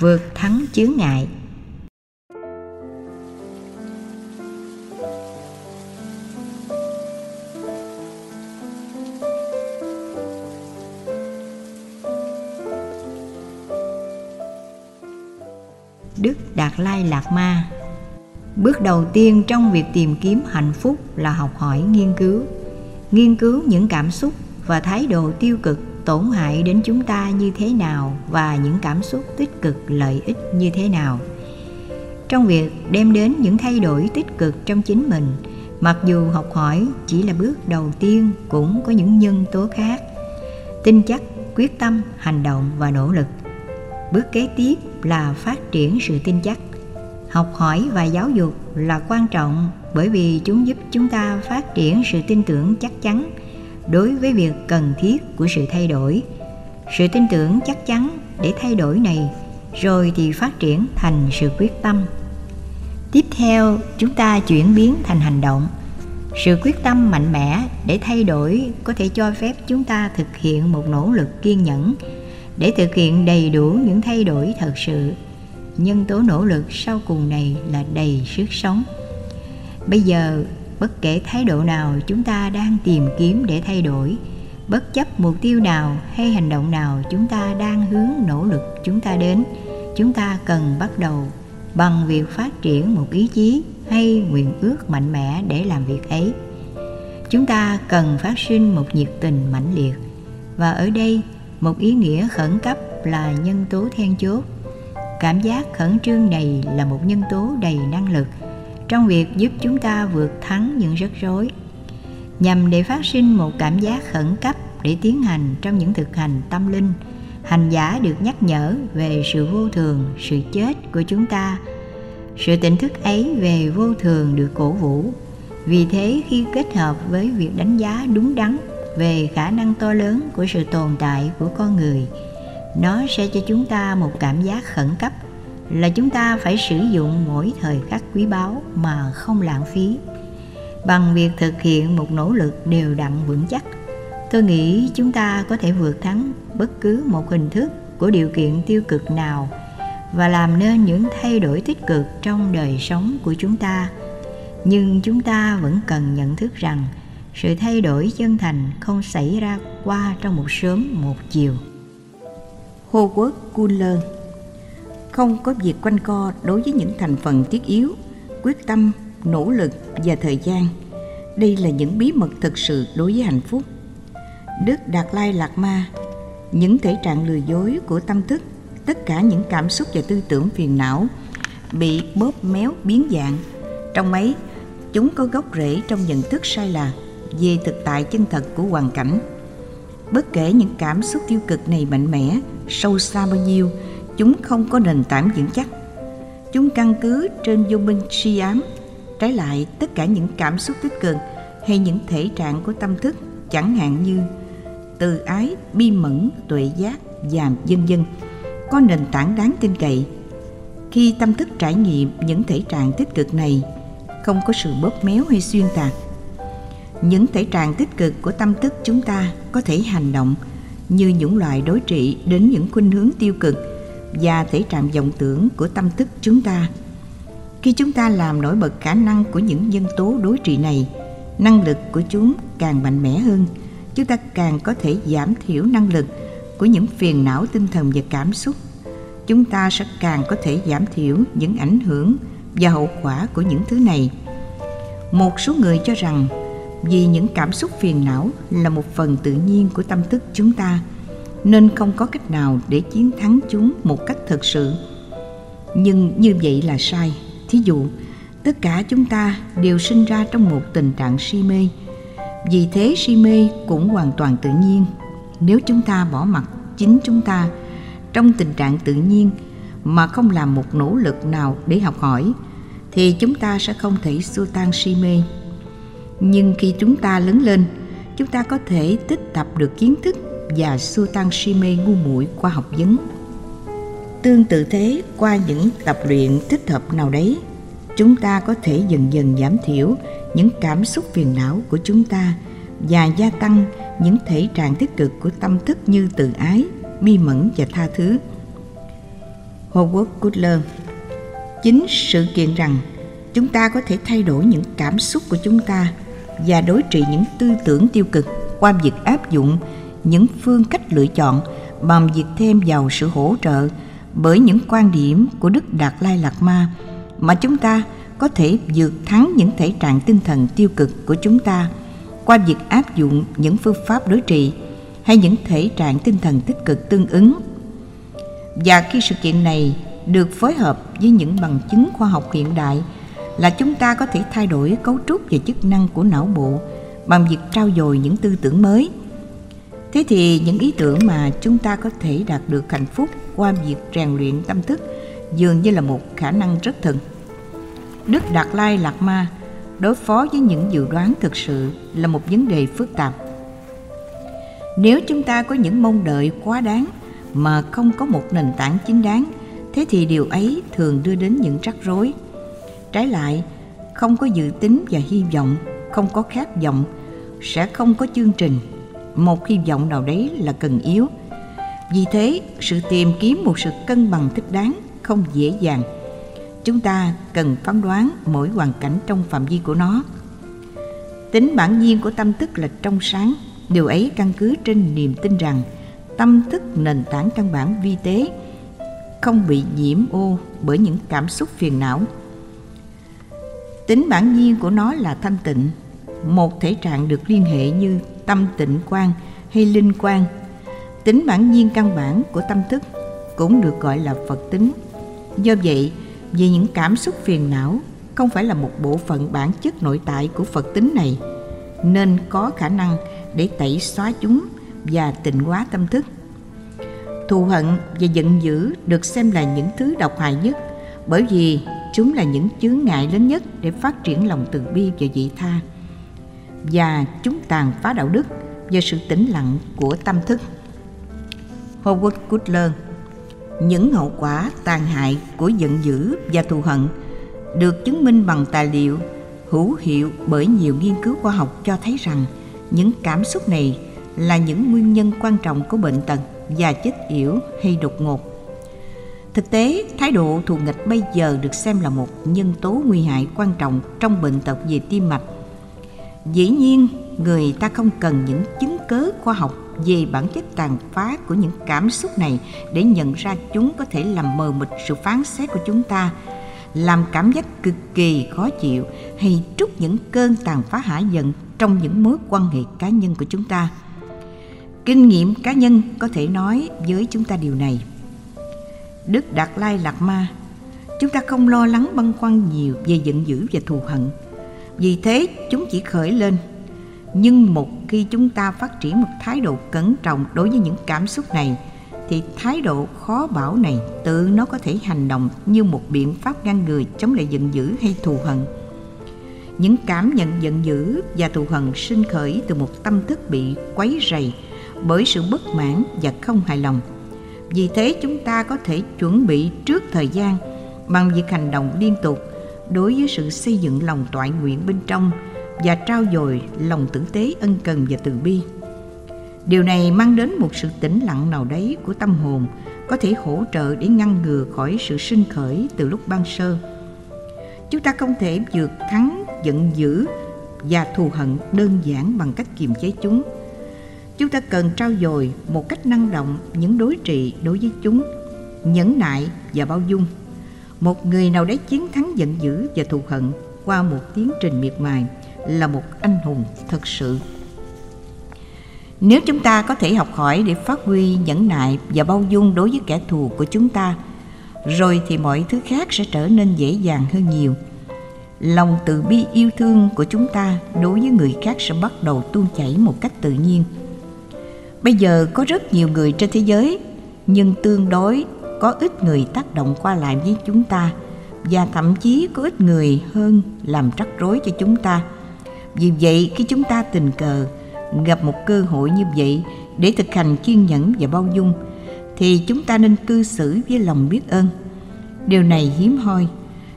vượt thắng chướng ngại Đức Đạt Lai Lạt Ma Bước đầu tiên trong việc tìm kiếm hạnh phúc là học hỏi nghiên cứu. Nghiên cứu những cảm xúc và thái độ tiêu cực tổn hại đến chúng ta như thế nào và những cảm xúc tích cực lợi ích như thế nào. Trong việc đem đến những thay đổi tích cực trong chính mình, mặc dù học hỏi chỉ là bước đầu tiên cũng có những nhân tố khác. Tin chắc, quyết tâm, hành động và nỗ lực. Bước kế tiếp là phát triển sự tin chắc học hỏi và giáo dục là quan trọng bởi vì chúng giúp chúng ta phát triển sự tin tưởng chắc chắn đối với việc cần thiết của sự thay đổi. Sự tin tưởng chắc chắn để thay đổi này, rồi thì phát triển thành sự quyết tâm. Tiếp theo, chúng ta chuyển biến thành hành động. Sự quyết tâm mạnh mẽ để thay đổi có thể cho phép chúng ta thực hiện một nỗ lực kiên nhẫn, để thực hiện đầy đủ những thay đổi thật sự. Nhân tố nỗ lực sau cùng này là đầy sức sống. Bây giờ bất kể thái độ nào, chúng ta đang tìm kiếm để thay đổi. Bất chấp mục tiêu nào hay hành động nào, chúng ta đang hướng nỗ lực chúng ta đến. Chúng ta cần bắt đầu bằng việc phát triển một ý chí hay nguyện ước mạnh mẽ để làm việc ấy. Chúng ta cần phát sinh một nhiệt tình mãnh liệt. Và ở đây, một ý nghĩa khẩn cấp là nhân tố then chốt. Cảm giác khẩn trương này là một nhân tố đầy năng lực trong việc giúp chúng ta vượt thắng những rắc rối, nhằm để phát sinh một cảm giác khẩn cấp để tiến hành trong những thực hành tâm linh. Hành giả được nhắc nhở về sự vô thường, sự chết của chúng ta. Sự tỉnh thức ấy về vô thường được cổ vũ. Vì thế, khi kết hợp với việc đánh giá đúng đắn về khả năng to lớn của sự tồn tại của con người, nó sẽ cho chúng ta một cảm giác khẩn cấp là chúng ta phải sử dụng mỗi thời khắc quý báu mà không lãng phí. Bằng việc thực hiện một nỗ lực đều đặn vững chắc, tôi nghĩ chúng ta có thể vượt thắng bất cứ một hình thức của điều kiện tiêu cực nào và làm nên những thay đổi tích cực trong đời sống của chúng ta. Nhưng chúng ta vẫn cần nhận thức rằng sự thay đổi chân thành không xảy ra qua trong một sớm một chiều. Hồ Quốc Cun Lơn không có việc quanh co đối với những thành phần thiết yếu, quyết tâm, nỗ lực và thời gian. Đây là những bí mật thực sự đối với hạnh phúc. Đức Đạt Lai Lạt Ma Những thể trạng lừa dối của tâm thức, tất cả những cảm xúc và tư tưởng phiền não bị bóp méo biến dạng. Trong ấy, chúng có gốc rễ trong nhận thức sai lạc về thực tại chân thật của hoàn cảnh bất kể những cảm xúc tiêu cực này mạnh mẽ sâu xa bao nhiêu chúng không có nền tảng vững chắc. Chúng căn cứ trên vô minh si ám trái lại tất cả những cảm xúc tích cực hay những thể trạng của tâm thức, chẳng hạn như từ ái, bi mẫn, tuệ giác và vân vân, có nền tảng đáng tin cậy. Khi tâm thức trải nghiệm những thể trạng tích cực này, không có sự bóp méo hay xuyên tạc. Những thể trạng tích cực của tâm thức chúng ta có thể hành động như những loại đối trị đến những khuynh hướng tiêu cực và thể trạng vọng tưởng của tâm thức chúng ta. Khi chúng ta làm nổi bật khả năng của những nhân tố đối trị này, năng lực của chúng càng mạnh mẽ hơn, chúng ta càng có thể giảm thiểu năng lực của những phiền não tinh thần và cảm xúc. Chúng ta sẽ càng có thể giảm thiểu những ảnh hưởng và hậu quả của những thứ này. Một số người cho rằng vì những cảm xúc phiền não là một phần tự nhiên của tâm thức chúng ta nên không có cách nào để chiến thắng chúng một cách thực sự. Nhưng như vậy là sai. Thí dụ, tất cả chúng ta đều sinh ra trong một tình trạng si mê. Vì thế si mê cũng hoàn toàn tự nhiên. Nếu chúng ta bỏ mặc chính chúng ta trong tình trạng tự nhiên mà không làm một nỗ lực nào để học hỏi, thì chúng ta sẽ không thể xua tan si mê. Nhưng khi chúng ta lớn lên, chúng ta có thể tích tập được kiến thức và xua tan si mê ngu muội qua học vấn. Tương tự thế, qua những tập luyện thích hợp nào đấy, chúng ta có thể dần dần giảm thiểu những cảm xúc phiền não của chúng ta và gia tăng những thể trạng tích cực của tâm thức như từ ái bi mẫn và tha thứ. Howard Cutler Chính sự kiện rằng chúng ta có thể thay đổi những cảm xúc của chúng ta và đối trị những tư tưởng tiêu cực qua việc áp dụng những phương cách lựa chọn bằng việc thêm vào sự hỗ trợ bởi những quan điểm của Đức Đạt Lai Lạt Ma mà chúng ta có thể vượt thắng những thể trạng tinh thần tiêu cực của chúng ta qua việc áp dụng những phương pháp đối trị hay những thể trạng tinh thần tích cực tương ứng. Và khi sự kiện này được phối hợp với những bằng chứng khoa học hiện đại là chúng ta có thể thay đổi cấu trúc và chức năng của não bộ bằng việc trao dồi những tư tưởng mới. Thế thì những ý tưởng mà chúng ta có thể đạt được hạnh phúc qua việc rèn luyện tâm thức dường như là một khả năng rất thần. Đức Đạt Lai Lạt Ma đối phó với những dự đoán thực sự là một vấn đề phức tạp. Nếu chúng ta có những mong đợi quá đáng mà không có một nền tảng chính đáng, thế thì điều ấy thường đưa đến những rắc rối. Trái lại, không có dự tính và hy vọng, không có khát vọng, sẽ không có chương trình. Một hy vọng nào đấy là cần yếu. Vì thế, sự tìm kiếm một sự cân bằng thích đáng không dễ dàng. Chúng ta cần phán đoán mỗi hoàn cảnh trong phạm vi của nó. Tính bản nhiên của tâm thức là trong sáng. Điều ấy căn cứ trên niềm tin rằng tâm thức nền tảng căn bản vi tế không bị nhiễm ô bởi những cảm xúc phiền não. Tính bản nhiên của nó là thanh tịnh. Một thể trạng được liên hệ như tâm tịnh quan hay linh quan tính bản nhiên căn bản của tâm thức cũng được gọi là phật tính. Do vậy vì những cảm xúc phiền não không phải là một bộ phận bản chất nội tại của phật tính này, nên có khả năng để tẩy xóa chúng và tịnh hóa tâm thức. Thù hận và giận dữ được xem là những thứ độc hại nhất, bởi vì chúng là những chướng ngại lớn nhất để phát triển lòng từ bi và vị tha và chúng tàn phá đạo đức do sự tĩnh lặng của tâm thức Howard Cutler những hậu quả tàn hại của giận dữ và thù hận được chứng minh bằng tài liệu hữu hiệu bởi nhiều nghiên cứu khoa học cho thấy rằng những cảm xúc này là những nguyên nhân quan trọng của bệnh tật và chết yểu hay đột ngột. Thực tế, thái độ thù nghịch bây giờ được xem là một nhân tố nguy hại quan trọng trong bệnh tật về tim mạch. Dĩ nhiên, người ta không cần những chứng cớ khoa học về bản chất tàn phá của những cảm xúc này để nhận ra chúng có thể làm mờ mịt sự phán xét của chúng ta. Làm cảm giác cực kỳ khó chịu hay trút những cơn tàn phá hả giận trong những mối quan hệ cá nhân của chúng ta. Kinh nghiệm cá nhân có thể nói với chúng ta điều này. Đức đạt lai lạt ma chúng ta không lo lắng băn khoăn nhiều về giận dữ và thù hận vì thế, chúng chỉ khởi lên. Nhưng một khi chúng ta phát triển một thái độ cẩn trọng đối với những cảm xúc này, thì thái độ khó bảo này tự nó có thể hành động như một biện pháp ngăn người chống lại giận dữ hay thù hận. Những cảm nhận giận dữ và thù hận sinh khởi từ một tâm thức bị quấy rầy bởi sự bất mãn và không hài lòng. Vì thế, chúng ta có thể chuẩn bị trước thời gian bằng việc hành động liên tục đối với sự xây dựng lòng toại nguyện bên trong và trao dồi lòng tử tế ân cần và từ bi. Điều này mang đến một sự tĩnh lặng nào đấy của tâm hồn, có thể hỗ trợ để ngăn ngừa khỏi sự sinh khởi từ lúc ban sơ. Chúng ta không thể vượt thắng, giận dữ và thù hận đơn giản bằng cách kiềm chế chúng. Chúng ta cần trao dồi một cách năng động những đối trị đối với chúng, nhẫn nại và bao dung một người nào đấy chiến thắng giận dữ và thù hận qua một tiến trình miệt mài là một anh hùng thật sự. Nếu chúng ta có thể học hỏi để phát huy nhẫn nại và bao dung đối với kẻ thù của chúng ta, rồi thì mọi thứ khác sẽ trở nên dễ dàng hơn nhiều. Lòng từ bi yêu thương của chúng ta đối với người khác sẽ bắt đầu tuôn chảy một cách tự nhiên. Bây giờ có rất nhiều người trên thế giới, nhưng tương đối có ít người tác động qua lại với chúng ta, và thậm chí có ít người hơn làm rắc rối cho chúng ta. Vì vậy, khi chúng ta tình cờ, gặp một cơ hội như vậy để thực hành kiên nhẫn và bao dung, thì chúng ta nên cư xử với lòng biết ơn. Điều này hiếm hoi,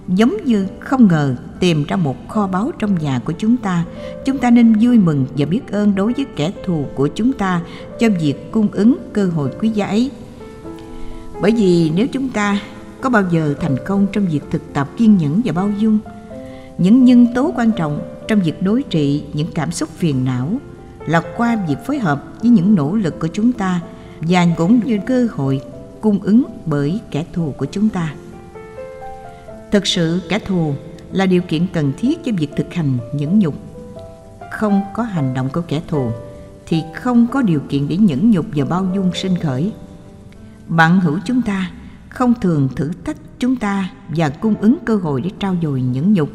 giống như không ngờ tìm ra một kho báu trong nhà của chúng ta chúng ta nên vui mừng và biết ơn đối với kẻ thù của chúng ta cho việc cung ứng cơ hội quý giá ấy bởi vì nếu chúng ta có bao giờ thành công trong việc thực tập kiên nhẫn và bao dung, những nhân tố quan trọng trong việc đối trị những cảm xúc phiền não là qua việc phối hợp với những nỗ lực của chúng ta và cũng như cơ hội cung ứng bởi kẻ thù của chúng ta. Thực sự, kẻ thù là điều kiện cần thiết cho việc thực hành nhẫn nhục. Không có hành động của kẻ thù thì không có điều kiện để nhẫn nhục và bao dung sinh khởi bạn hữu chúng ta, không thường thử thách chúng ta và cung ứng cơ hội để trao dồi nhẫn nhục.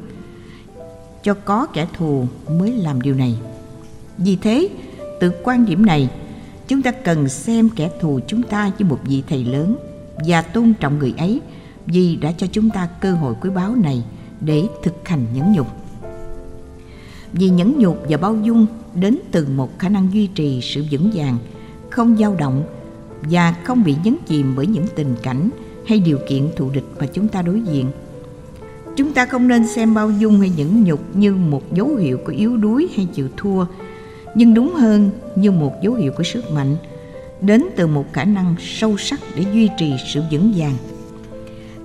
Cho có kẻ thù mới làm điều này. Vì thế, từ quan điểm này, chúng ta cần xem kẻ thù chúng ta như một vị thầy lớn và tôn trọng người ấy vì đã cho chúng ta cơ hội quý báu này để thực hành nhẫn nhục. Vì nhẫn nhục và bao dung đến từ một khả năng duy trì sự vững vàng, không dao động và không bị nhấn chìm bởi những tình cảnh hay điều kiện thù địch mà chúng ta đối diện. Chúng ta không nên xem bao dung hay nhẫn nhục như một dấu hiệu của yếu đuối hay chịu thua, nhưng đúng hơn như một dấu hiệu của sức mạnh, đến từ một khả năng sâu sắc để duy trì sự vững vàng.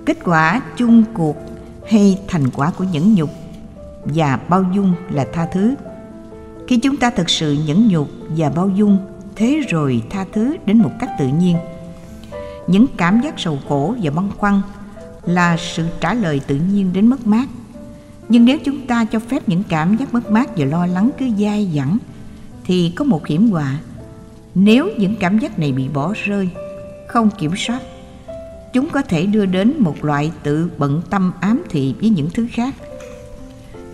Kết quả chung cuộc hay thành quả của nhẫn nhục và bao dung là tha thứ. Khi chúng ta thực sự nhẫn nhục và bao dung thế rồi tha thứ đến một cách tự nhiên. Những cảm giác sầu khổ và băn khoăn là sự trả lời tự nhiên đến mất mát. Nhưng nếu chúng ta cho phép những cảm giác mất mát và lo lắng cứ dai dẳng, thì có một hiểm họa. Nếu những cảm giác này bị bỏ rơi, không kiểm soát, chúng có thể đưa đến một loại tự bận tâm ám thị với những thứ khác.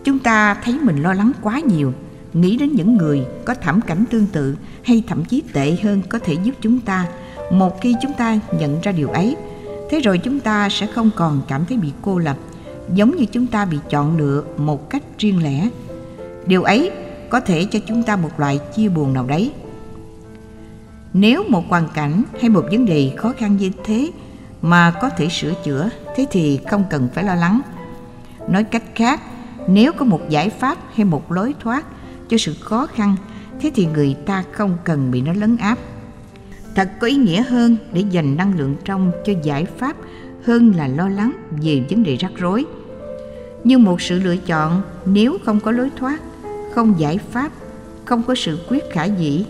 Chúng ta thấy mình lo lắng quá nhiều nghĩ đến những người có thảm cảnh tương tự hay thậm chí tệ hơn có thể giúp chúng ta, một khi chúng ta nhận ra điều ấy, thế rồi chúng ta sẽ không còn cảm thấy bị cô lập, giống như chúng ta bị chọn lựa một cách riêng lẻ. Điều ấy có thể cho chúng ta một loại chia buồn nào đấy. Nếu một hoàn cảnh hay một vấn đề khó khăn như thế mà có thể sửa chữa, thế thì không cần phải lo lắng. Nói cách khác, nếu có một giải pháp hay một lối thoát cho sự khó khăn, thế thì người ta không cần bị nó lấn áp. Thật có ý nghĩa hơn để dành năng lượng trong cho giải pháp hơn là lo lắng về vấn đề rắc rối. Như một sự lựa chọn, nếu không có lối thoát, không giải pháp, không có sự quyết khả dĩ,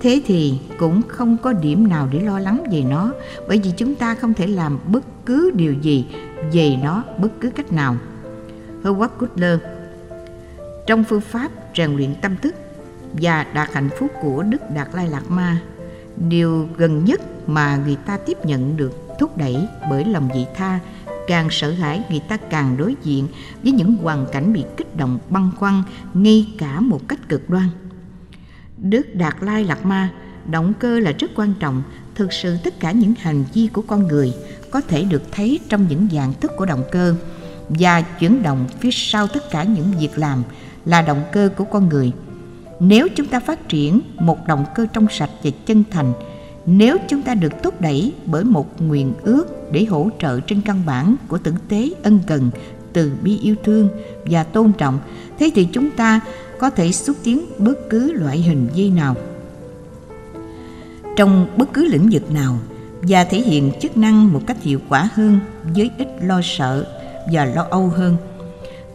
thế thì cũng không có điểm nào để lo lắng về nó, bởi vì chúng ta không thể làm bất cứ điều gì về nó bất cứ cách nào. Howard Cutler, trong phương pháp rèn luyện tâm thức và đạt hạnh phúc của Đức Đạt Lai Lạt Ma. Điều gần nhất mà người ta tiếp nhận được thúc đẩy bởi lòng vị tha, càng sợ hãi người ta càng đối diện với những hoàn cảnh bị kích động, băn khoăn ngay cả một cách cực đoan. Đức đạt lai lạt ma động cơ là rất quan trọng. Thực sự tất cả những hành vi của con người có thể được thấy trong những dạng thức của động cơ và chuyển động phía sau tất cả những việc làm là động cơ của con người. Nếu chúng ta phát triển một động cơ trong sạch và chân thành, nếu chúng ta được thúc đẩy bởi một nguyện ước để hỗ trợ trên căn bản của tử tế ân cần từ bi yêu thương và tôn trọng, thế thì chúng ta có thể xúc tiến bất cứ loại hình dây nào. Trong bất cứ lĩnh vực nào và thể hiện chức năng một cách hiệu quả hơn với ít lo sợ và lo âu hơn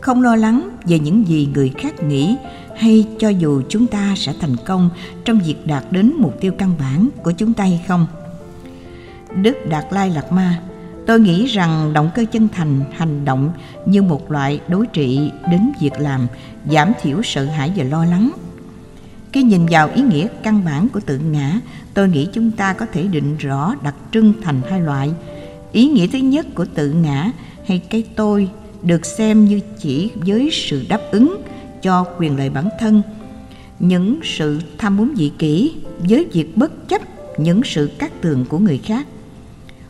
không lo lắng về những gì người khác nghĩ, hay cho dù chúng ta sẽ thành công trong việc đạt đến mục tiêu căn bản của chúng ta hay không. Đức đạt lai lạt ma, tôi nghĩ rằng động cơ chân thành, hành động như một loại đối trị đến việc làm, giảm thiểu sợ hãi và lo lắng. Khi nhìn vào ý nghĩa căn bản của tự ngã, tôi nghĩ chúng ta có thể định rõ, đặc trưng thành hai loại. Ý nghĩa thứ nhất của tự ngã hay cái tôi được xem như chỉ với sự đáp ứng cho quyền lợi bản thân. Những sự tham muốn dị kỷ với việc bất chấp những sự cắt tường của người khác.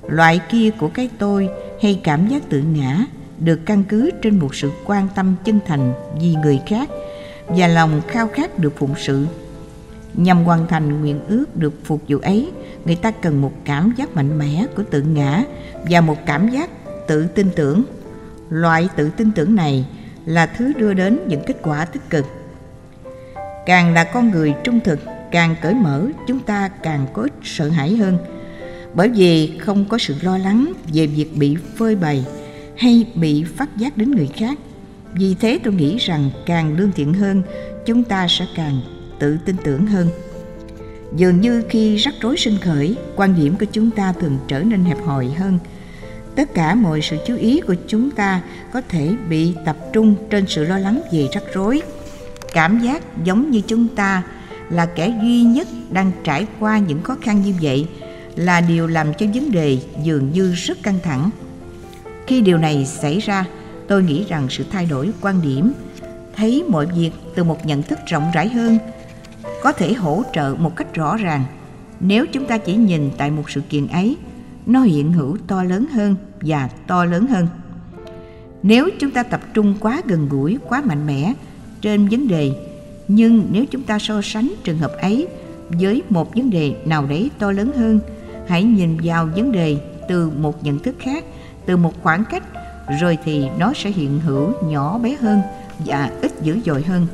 Loại kia của cái tôi hay cảm giác tự ngã được căn cứ trên một sự quan tâm chân thành vì người khác và lòng khao khát được phụng sự. Nhằm hoàn thành nguyện ước được phục vụ ấy, người ta cần một cảm giác mạnh mẽ của tự ngã và một cảm giác tự tin tưởng loại tự tin tưởng này là thứ đưa đến những kết quả tích cực. Càng là con người trung thực, càng cởi mở, chúng ta càng có ít sợ hãi hơn. Bởi vì không có sự lo lắng về việc bị phơi bày hay bị phát giác đến người khác. Vì thế tôi nghĩ rằng càng lương thiện hơn, chúng ta sẽ càng tự tin tưởng hơn. Dường như khi rắc rối sinh khởi, quan điểm của chúng ta thường trở nên hẹp hòi hơn tất cả mọi sự chú ý của chúng ta có thể bị tập trung trên sự lo lắng về rắc rối. Cảm giác giống như chúng ta là kẻ duy nhất đang trải qua những khó khăn như vậy là điều làm cho vấn đề dường như rất căng thẳng. Khi điều này xảy ra, tôi nghĩ rằng sự thay đổi quan điểm, thấy mọi việc từ một nhận thức rộng rãi hơn, có thể hỗ trợ một cách rõ ràng. Nếu chúng ta chỉ nhìn tại một sự kiện ấy nó hiện hữu to lớn hơn và to lớn hơn. Nếu chúng ta tập trung quá gần gũi, quá mạnh mẽ trên vấn đề, nhưng nếu chúng ta so sánh trường hợp ấy với một vấn đề nào đấy to lớn hơn, hãy nhìn vào vấn đề từ một nhận thức khác, từ một khoảng cách, rồi thì nó sẽ hiện hữu nhỏ bé hơn và ít dữ dội hơn.